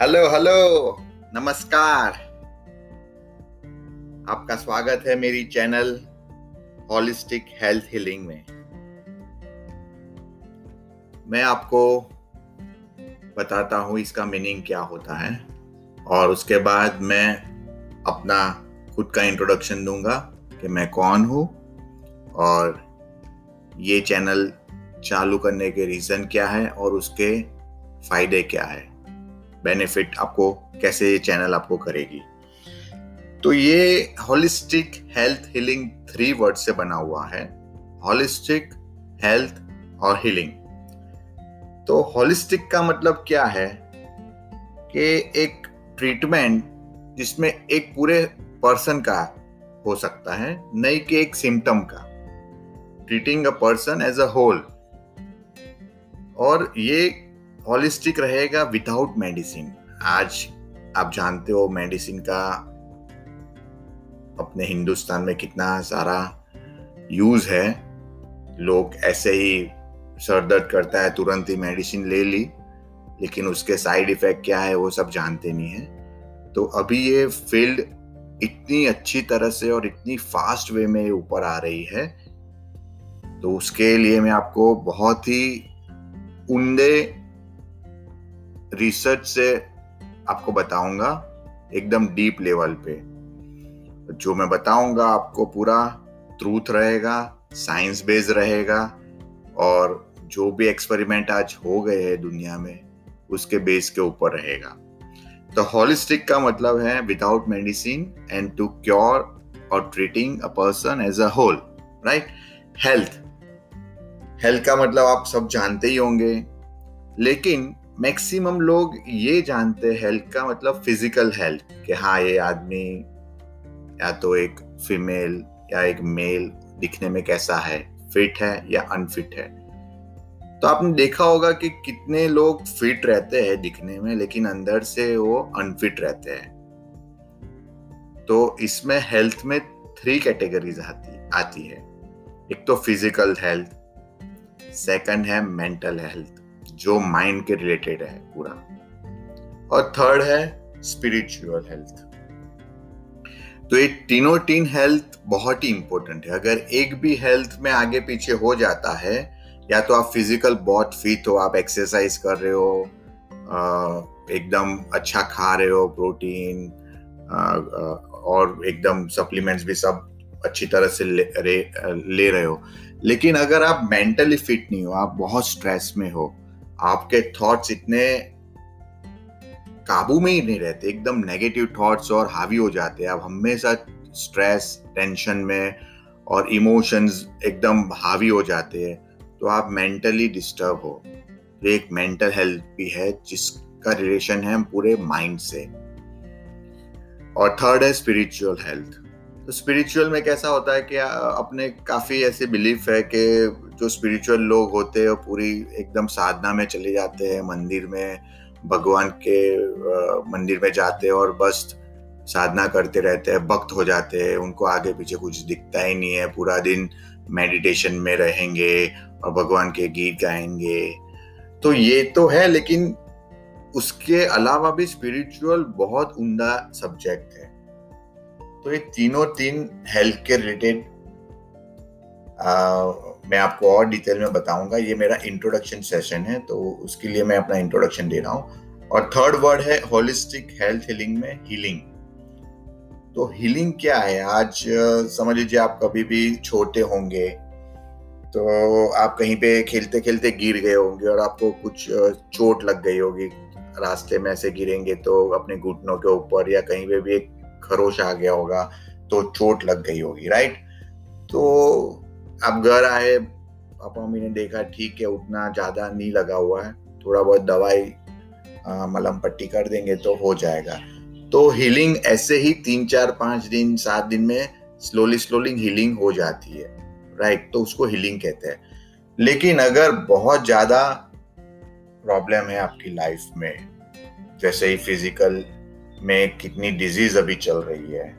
Hello hello, नमस्कार। आपका स्वागत है मेरी चैनल हॉलिस्टिक हेल्थ हीलिंग में। मैं आपको बताता हूँ इसका मीनिंग क्या होता है, और उसके बाद मैं अपना खुद का इंट्रोडक्शन दूँगा कि मैं कौन हूँ, और ये चैनल चालू करने के रीज़न क्या है, और उसके फ़ायदे क्या है। बेनिफिट आपको, कैसे ये चैनल आपको करेगी। तो ये holistic health healing three word से बना हुआ है। होलिस्टिक हेल्थ और हीलिंग तो होलिस्टिक का मतलब क्या है? कि एक ट्रीटमेंट जिसमें एक पूरे पर्सन का हो सकता है, नहीं कि एक सिम्टम का। Treating a person as a whole और ये हॉलिस्टिक रहेगा विदाउट मेडिसिन आज आप जानते हो मेडिसिन का अपने हिंदुस्तान में कितना सारा यूज़ है। लोग ऐसे ही सर दर्द करता है, तुरंत ही मेडिसिन ले ली, लेकिन उसके साइड इफ़ेक्ट क्या है वो सब जानते नहीं है। तो अभी ये फ़ील्ड इतनी अच्छी तरह से और इतनी फास्ट वे में ऊपर आ रही है। तो उसके लिए मैं आपको बहुत ही उमदे रिसर्च से आपको बताऊँगा, एकदम डीप लेवल पे। जो मैं बताऊँगा, आपको पूरा ट्रूथ रहेगा साइंस बेस्ड रहेगा, और जो भी एक्सपेरिमेंट आज हो गए हैं दुनिया में, उसके बेस के ऊपर रहेगा। तो हॉलिस्टिक का मतलब है without medicine and to cure और treating a person as a whole right health health का मतलब आप सब जानते ही होंगे, लेकिन मैक्सिमम लोग ये जानते हैं हेल्थ का मतलब फ़िज़िकल हेल्थ कि हाँ ये आदमी या तो एक फीमेल या एक मेल दिखने में कैसा है फिट है या अनफिट है। तो आपने देखा होगा कि कितने लोग फिट रहते हैं दिखने में, लेकिन अंदर से वो अनफिट रहते हैं। तो इसमें हेल्थ में थ्री कैटेगरीज आती आती है। एक तो फ़िज़िकल हेल्थ सेकंड है मेंटल हेल्थ जो माइंड के रिलेटेड है पूरा। और थर्ड है स्पिरिचुअल हेल्थ तो ये तीनों तीन हेल्थ बहुत ही इंपॉर्टेंट है। अगर एक भी हेल्थ में आगे पीछे हो जाता है या तो आप फ़िज़िकल बहुत फिट हो आप एक्सरसाइज कर रहे हो एकदम अच्छा खा रहे हो प्रोटीन और एकदम सप्लीमेंट्स भी सब अच्छी तरह से ले, ले रहे हो। लेकिन अगर आप मेंटली फिट नहीं हो आप बहुत स्ट्रेस में हो आपके थॉट्स इतने काबू में ही नहीं रहते, एकदम नेगेटिव थॉट्स और हावी हो जाते हैं। आप हमेशा स्ट्रेस टेंशन में और इमोशंस एकदम हावी हो जाते हैं। तो आप मेंटली डिस्टर्ब हो। तो एक मेंटल हेल्थ भी है जिसका रिलेशन है पूरे माइंड से। और थर्ड है स्पिरिचुअल हेल्थ तो स्पिरिचुअल में कैसा होता है कि अपने काफ़ी ऐसे बिलीफ है कि जो स्पिरिचुअल लोग होते हैं, वो पूरी एकदम साधना में चले जाते हैं, मंदिर में, भगवान के मंदिर में जाते हैं और बस साधना करते रहते हैं, भक्त हो जाते हैं, उनको आगे पीछे कुछ दिखता ही नहीं है, पूरा दिन मेडिटेशन में रहेंगे और भगवान के गीत गाएँगे। तो ये तो है, लेकिन उसके अलावा भी स्पिरिचुअल बहुत उमदा सब्जेक्ट है। तो ये तीनों तीन हेल्थ के रिलेटेड मैं आपको और डिटेल में बताऊँगा। ये मेरा इंट्रोडक्शन सेशन है तो उसके लिए मैं अपना इंट्रोडक्शन दे रहा हूँ। और थर्ड वर्ड है होलिस्टिक हेल्थ हीलिंग में हीलिंग तो हीलिंग क्या है? आज, समझ लीजिए आप कभी भी छोटे होंगे तो आप कहीं पे खेलते खेलते गिर गए होंगे और आपको कुछ चोट लग गई होगी। रास्ते में ऐसे गिरेंगे तो अपने घुटनों के ऊपर या कहीं पे भी एक खरोश आ गया होगा तो चोट लग गई होगी राइट तो अब घर आए, पापा मम्मी ने देखा, ठीक है, उतना ज़्यादा नहीं लगा हुआ है, थोड़ा बहुत दवाई मलम पट्टी कर देंगे तो हो जाएगा। तो हीलिंग ऐसे ही तीन, चार, पाँच दिन, सात दिन में स्लोली स्लोली हीलिंग हो जाती है राइट तो उसको हीलिंग कहते हैं। लेकिन अगर बहुत ज़्यादा प्रॉब्लम है आपकी लाइफ में, जैसे ही फ़िज़िकल में कितनी डिज़ीज़ अभी चल रही है।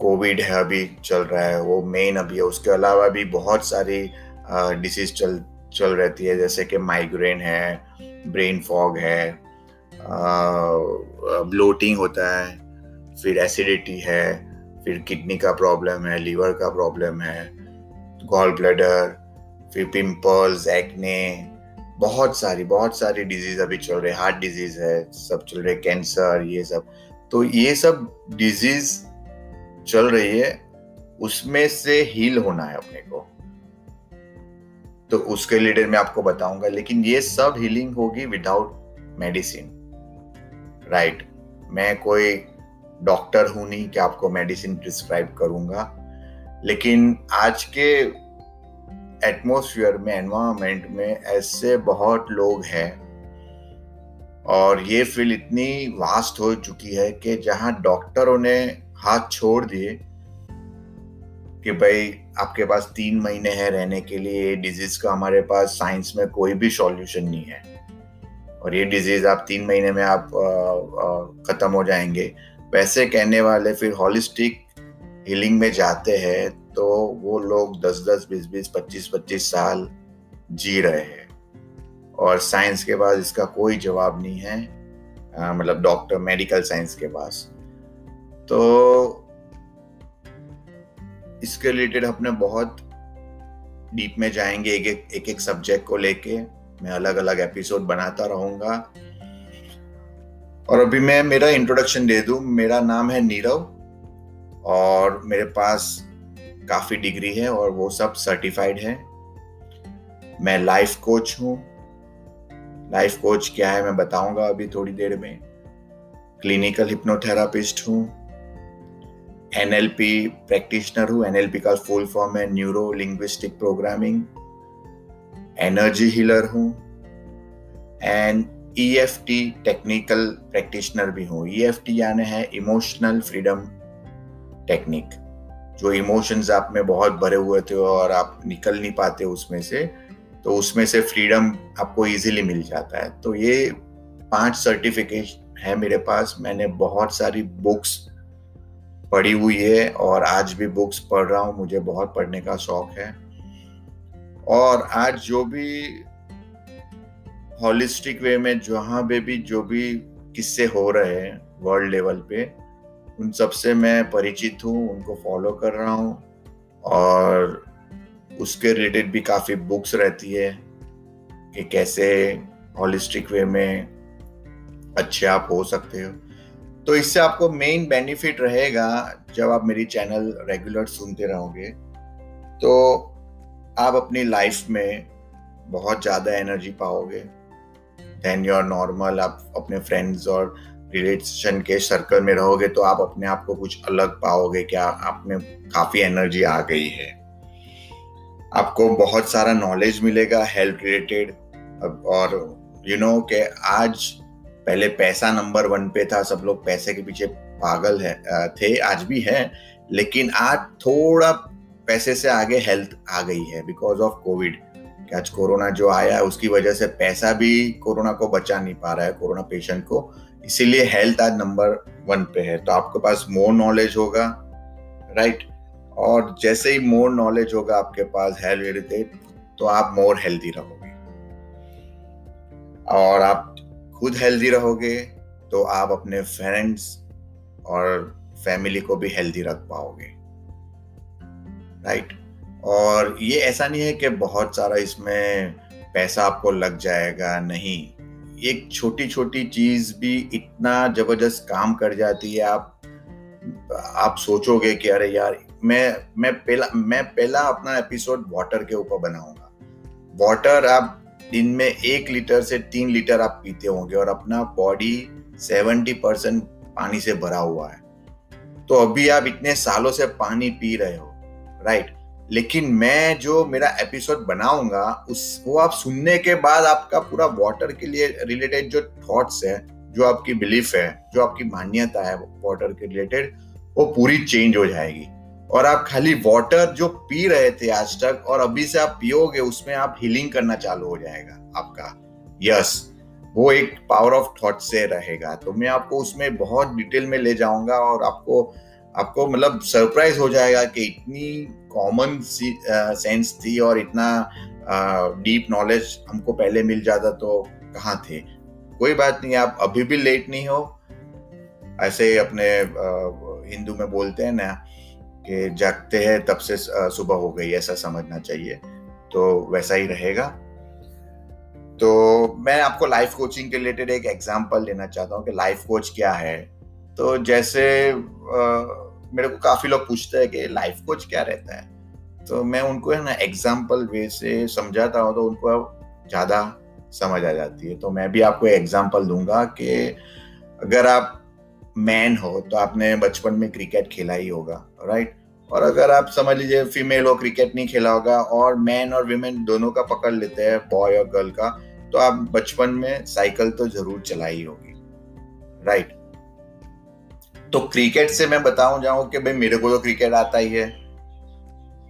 कोविड है अभी, चल रहा है। वो मेन अभी है। उसके अलावा भी बहुत सारी डिज़ीज़ चल चल रहती है। जैसे कि माइग्रेन है ब्रेन फॉग है ब्लोटिंग होता है, फिर एसिडिटी है, फिर किडनी का प्रॉब्लम है लीवर का प्रॉब्लम है गॉल ब्लडर फिर पिंपल्स एक्ने बहुत सारी बहुत सारी डिज़ीज़ अभी चल रहे हार्ट डिज़ीज़ है, सब चल रहे कैंसर ये सब। तो ये सब डिज़ीज़ चल रही है, उसमें से हील होना है अपने को। तो उसके रिलेटेड मैं आपको बताऊँगा, लेकिन ये सब हीलिंग होगी विदाउट मेडिसिन राइट मैं कोई डॉक्टर हूँ नहीं कि आपको मेडिसिन प्रिस्क्राइब करूँगा। लेकिन आज के एटमोसफियर में एनवायरमेंट में ऐसे बहुत लोग हैं। और ये फ़ील्ड इतनी वास्ट हो चुकी है कि जहाँ डॉक्टरों ने हाथ छोड़ दिए कि भाई, आपके पास तीन महीने हैं रहने के लिए, ये डिज़ीज़ का हमारे पास साइंस में कोई भी सॉल्यूशन नहीं है। और ये डिज़ीज़ आप तीन महीने में आप खत्म हो जाएँगे। वैसे कहने वाले फिर हॉलिस्टिक हीलिंग में जाते हैं तो वो लोग दस दस बीस बीस पच्चीस पच्चीस साल जी रहे हैं। और साइंस के पास इसका कोई जवाब नहीं है। मतलब डॉक्टर मेडिकल साइंस के पास। तो इसके रिलेटेड अपने बहुत डीप में जाएँगे एक एक एक, एक सब्जेक्ट को लेके। मैं अलग अलग एपिसोड बनाता रहूँगा। और अभी मैं मेरा इंट्रोडक्शन दे दूँ। मेरा नाम है नीरव और मेरे पास काफ़ी डिग्री है और वो सब सर्टिफाइड है। मैं लाइफ कोच हूँ। लाइफ कोच क्या है मैं बताऊँगा अभी थोड़ी देर में। क्लिनिकल हिप्नोथेरापिस्ट हूँ। एनएलपी प्रैक्टिशनर हूँ। एनएलपी का फुल फॉर्म है neuro linguistic programming energy healer हूँ एंड ईएफटी टेक्निकल प्रैक्टिशनर भी हूँ। ईएफटी e यानी है इमोशनल फ्रीडम टेक्निक जो इमोशंस आप में बहुत भरे हुए थे और आप निकल नहीं पाते उसमें से तो उसमें से फ्रीडम आपको इजीली मिल जाता है। तो ये पाँच सर्टिफिकेशन है मेरे पास। मैंने बहुत सारी बुक्स पढ़ी हुई है और आज भी बुक्स पढ़ रहा हूँ। मुझे बहुत पढ़ने का शौक है। और आज जो भी हॉलिस्टिक वे में, जहाँ पे भी जो भी किस्से हो रहे हैं वर्ल्ड लेवल पे उन सबसे मैं परिचित हूँ, उनको फॉलो कर रहा हूँ और उसके रिलेटेड भी काफ़ी बुक्स रहती है कि कैसे हॉलिस्टिक वे में अच्छे आप हो सकते हो। तो इससे आपको मेन बेनिफिट रहेगा जब आप मेरी चैनल रेगुलर सुनते रहोगे। तो आप अपनी लाइफ में बहुत ज़्यादा एनर्जी पाओगे। देन योर नॉर्मल आप अपने फ्रेंड्स और रिलेशन के सर्कल में रहोगे तो आप अपने आप को कुछ अलग पाओगे क्या आप में काफ़ी एनर्जी आ गई है। आपको बहुत सारा नॉलेज मिलेगा हेल्थ रिलेटेड और यू नो के आज पहले पैसा नंबर वन पे था, सब लोग पैसे के पीछे पागल है थे, आज भी है, लेकिन आज थोड़ा पैसे से आगे हेल्थ आ गई है बिकॉज़ ऑफ़ कोविड आज कोरोना जो आया है, उसकी वजह से पैसा भी कोरोना को बचा नहीं पा रहा है, कोरोना पेशेंट को। इसीलिए हेल्थ आज नंबर वन पे है। तो आपके पास मोर नॉलेज होगा राइट और जैसे ही मोर नॉलेज होगा आपके पास हेल्थ रिलेटेड तो आप मोर हेल्दी रहोगे। और आप खुद हेल्दी रहोगे तो आप अपने फ्रेंड्स और फैमिली को भी हेल्दी रख पाओगे। राइट और ये ऐसा नहीं है कि बहुत सारा इसमें पैसा आपको लग जाएगा, नहीं। एक छोटी छोटी चीज़ भी इतना ज़बरदस्त काम कर जाती है, आप आप सोचोगे कि अरे यार, मैं मैं पहला मैं पहला अपना एपिसोड वाटर के ऊपर बनाऊँगा। वाटर आप दिन में एक लीटर से तीन लीटर आप पीते होंगे और अपना बॉडी सेवेंटी परसेंट पानी से भरा हुआ है। तो अभी आप इतने सालों से पानी पी रहे हो राइट लेकिन मैं जो मेरा एपिसोड बनाऊँगा, उस, वो आप सुनने के बाद आपका पूरा वाटर के लिए रिलेटेड जो थॉट्स है, जो आपकी बिलीफ है, जो आपकी मान्यता है वाटर के रिलेटेड वो पूरी चेंज हो जाएगी। और आप खाली वाटर जो पी रहे थे आज तक और अभी से आप पियोगे, उसमें आप हीलिंग करना चालू हो जाएगा आपका। यस वो एक पावर ऑफ़ थॉट से रहेगा। तो मैं आपको उसमें बहुत डिटेल में ले जाऊँगा और आपको आपको मतलब सरप्राइज़ हो जाएगा कि इतनी कॉमन सेंस थी और इतना डीप नॉलेज हमको पहले मिल जाता तो कहाँ थे? कोई बात नहीं आप अभी भी लेट नहीं हो। ऐसे ही अपने हिंदू में बोलते हैं ना कि जागते हैं तब से सुबह हो गई ऐसा समझना चाहिए। तो वैसा ही रहेगा। तो मैं आपको लाइफ कोचिंग के रिलेटेड एक एग्जांपल लेना चाहता हूँ कि लाइफ कोच क्या है। तो जैसे आ, मेरे को काफ़ी लोग पूछते हैं कि लाइफ कोच क्या रहता है? तो मैं उनको है ना एग्ज़ाम्पल वे से समझाता हूँ तो उनको ज़्यादा समझ आ जाती है। तो मैं भी आपको एग्ज़ाम्पल दूँगा कि अगर आप मैन हो तो आपने बचपन में क्रिकेट खेला ही होगा राइट और अगर आप समझ लीजिए फीमेल हो क्रिकेट नहीं खेला होगा, और मैन और वीमेन दोनों का पकड़ लेते हैं बॉय और गर्ल का तो आप बचपन में साइकिल तो ज़रूर चलाई होगी राइट तो क्रिकेट से मैं बताऊँ जाऊँ कि भाई मेरे को तो क्रिकेट आता ही है।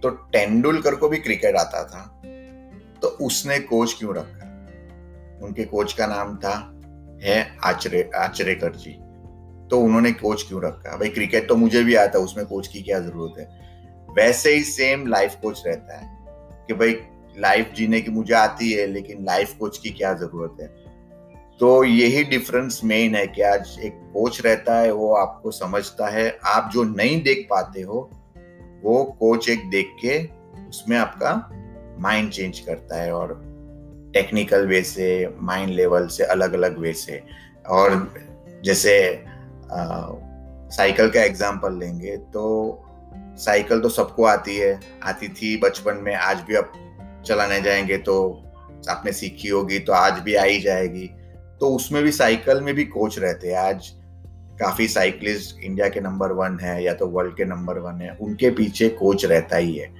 तो तेंदुलकर को भी क्रिकेट आता था। तो उसने कोच क्यों रखा? उनके कोच का नाम था, है आचरे, आचरेकर जी। तो उन्होंने कोच क्यों रखा? भाई क्रिकेट तो मुझे भी आता, उसमें कोच की क्या ज़रूरत है? वैसे ही सेम लाइफ कोच रहता है कि भाई लाइफ जीने की मुझे आती है, लेकिन लाइफ कोच की क्या ज़रूरत है? तो यही डिफरेंस मेन है कि आज एक कोच रहता है, वो आपको समझता है। आप जो नहीं देख पाते हो, वो कोच एक देख के उसमें आपका माइंड चेंज करता है और टेक्निकल वे से माइंड लेवल से अलग अलग वे से। और जैसे साइकिल का एग्जांपल लेंगे तो साइकिल तो सबको आती है। आती थी बचपन में, आज भी आप चलाने जाएँगे तो आपने सीखी होगी तो आज भी आई जाएगी। तो उसमें भी साइकिल में भी कोच रहते हैं। आज काफ़ी साइकिलिस्ट इंडिया के नंबर वन है या तो वर्ल्ड के नंबर वन है, उनके पीछे कोच रहता ही है।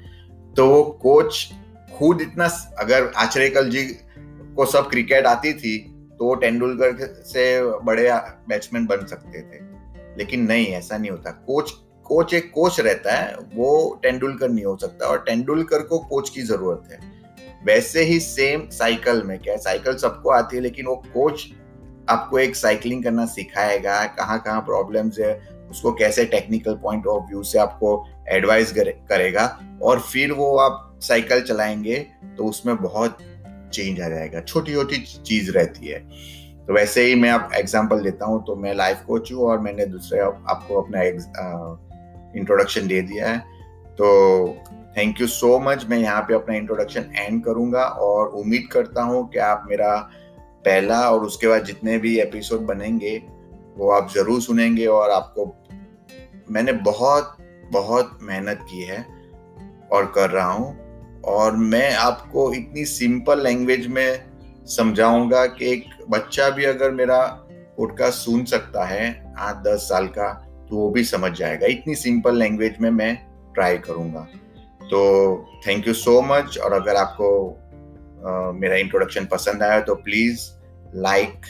तो वो कोच खुद इतना अगर आचरेकल जी को सब क्रिकेट आती थी तो वो तेंदुलकर से बड़े बैट्समैन बन सकते थे। लेकिन नहीं, ऐसा नहीं होता। कोच कोच एक कोच रहता है, वो तेंदुलकर नहीं हो सकता और तेंदुलकर को कोच की ज़रूरत है। वैसे ही सेम साइकिल में क्या साइकिल सबको आती है लेकिन वो कोच आपको एक साइकिलिंग करना सिखाएगा कहाँ कहाँ प्रॉब्लम्स है उसको कैसे टेक्निकल पॉइंट ऑफ़ व्यू से आपको एडवाइस करेगा और फिर वो आप साइकिल चलाएँगे तो उसमें बहुत चेंज आ जाएगा छोटी छोटी चीज़ रहती है। तो वैसे ही मैं आप एग्जांपल देता हूँ तो मैं लाइफ कोच हूँ और मैंने दूसरे आप, आपको अपना इंट्रोडक्शन दे दिया है। तो थैंक यू सो मच मैं यहाँ पे अपना इंट्रोडक्शन एंड करूँगा और उम्मीद करता हूँ कि आप मेरा पहला और उसके बाद जितने भी एपिसोड बनेंगे, वो आप ज़रूर सुनेंगे और आपको मैंने बहुत बहुत मेहनत की है और कर रहा हूँ। और मैं आपको इतनी सिंपल लैंग्वेज में समझाऊँगा कि एक बच्चा भी अगर मेरा पॉडकास्ट सुन सकता है, आठ, दस साल का तो वो भी समझ जाएगा। इतनी सिंपल लैंग्वेज में मैं ट्राई करूँगा। तो थैंक यू सो मच और अगर आपको uh, मेरा इंट्रोडक्शन पसंद आया तो प्लीज़ लाइक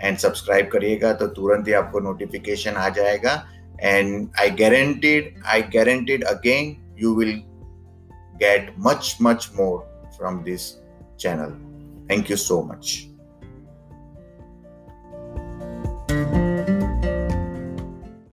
एंड सब्सक्राइब करिएगा तो तुरंत ही आपको नोटिफिकेशन आ जाएगा. And I guaranteed I guaranteed again you will get much much more from this channel thank you so much.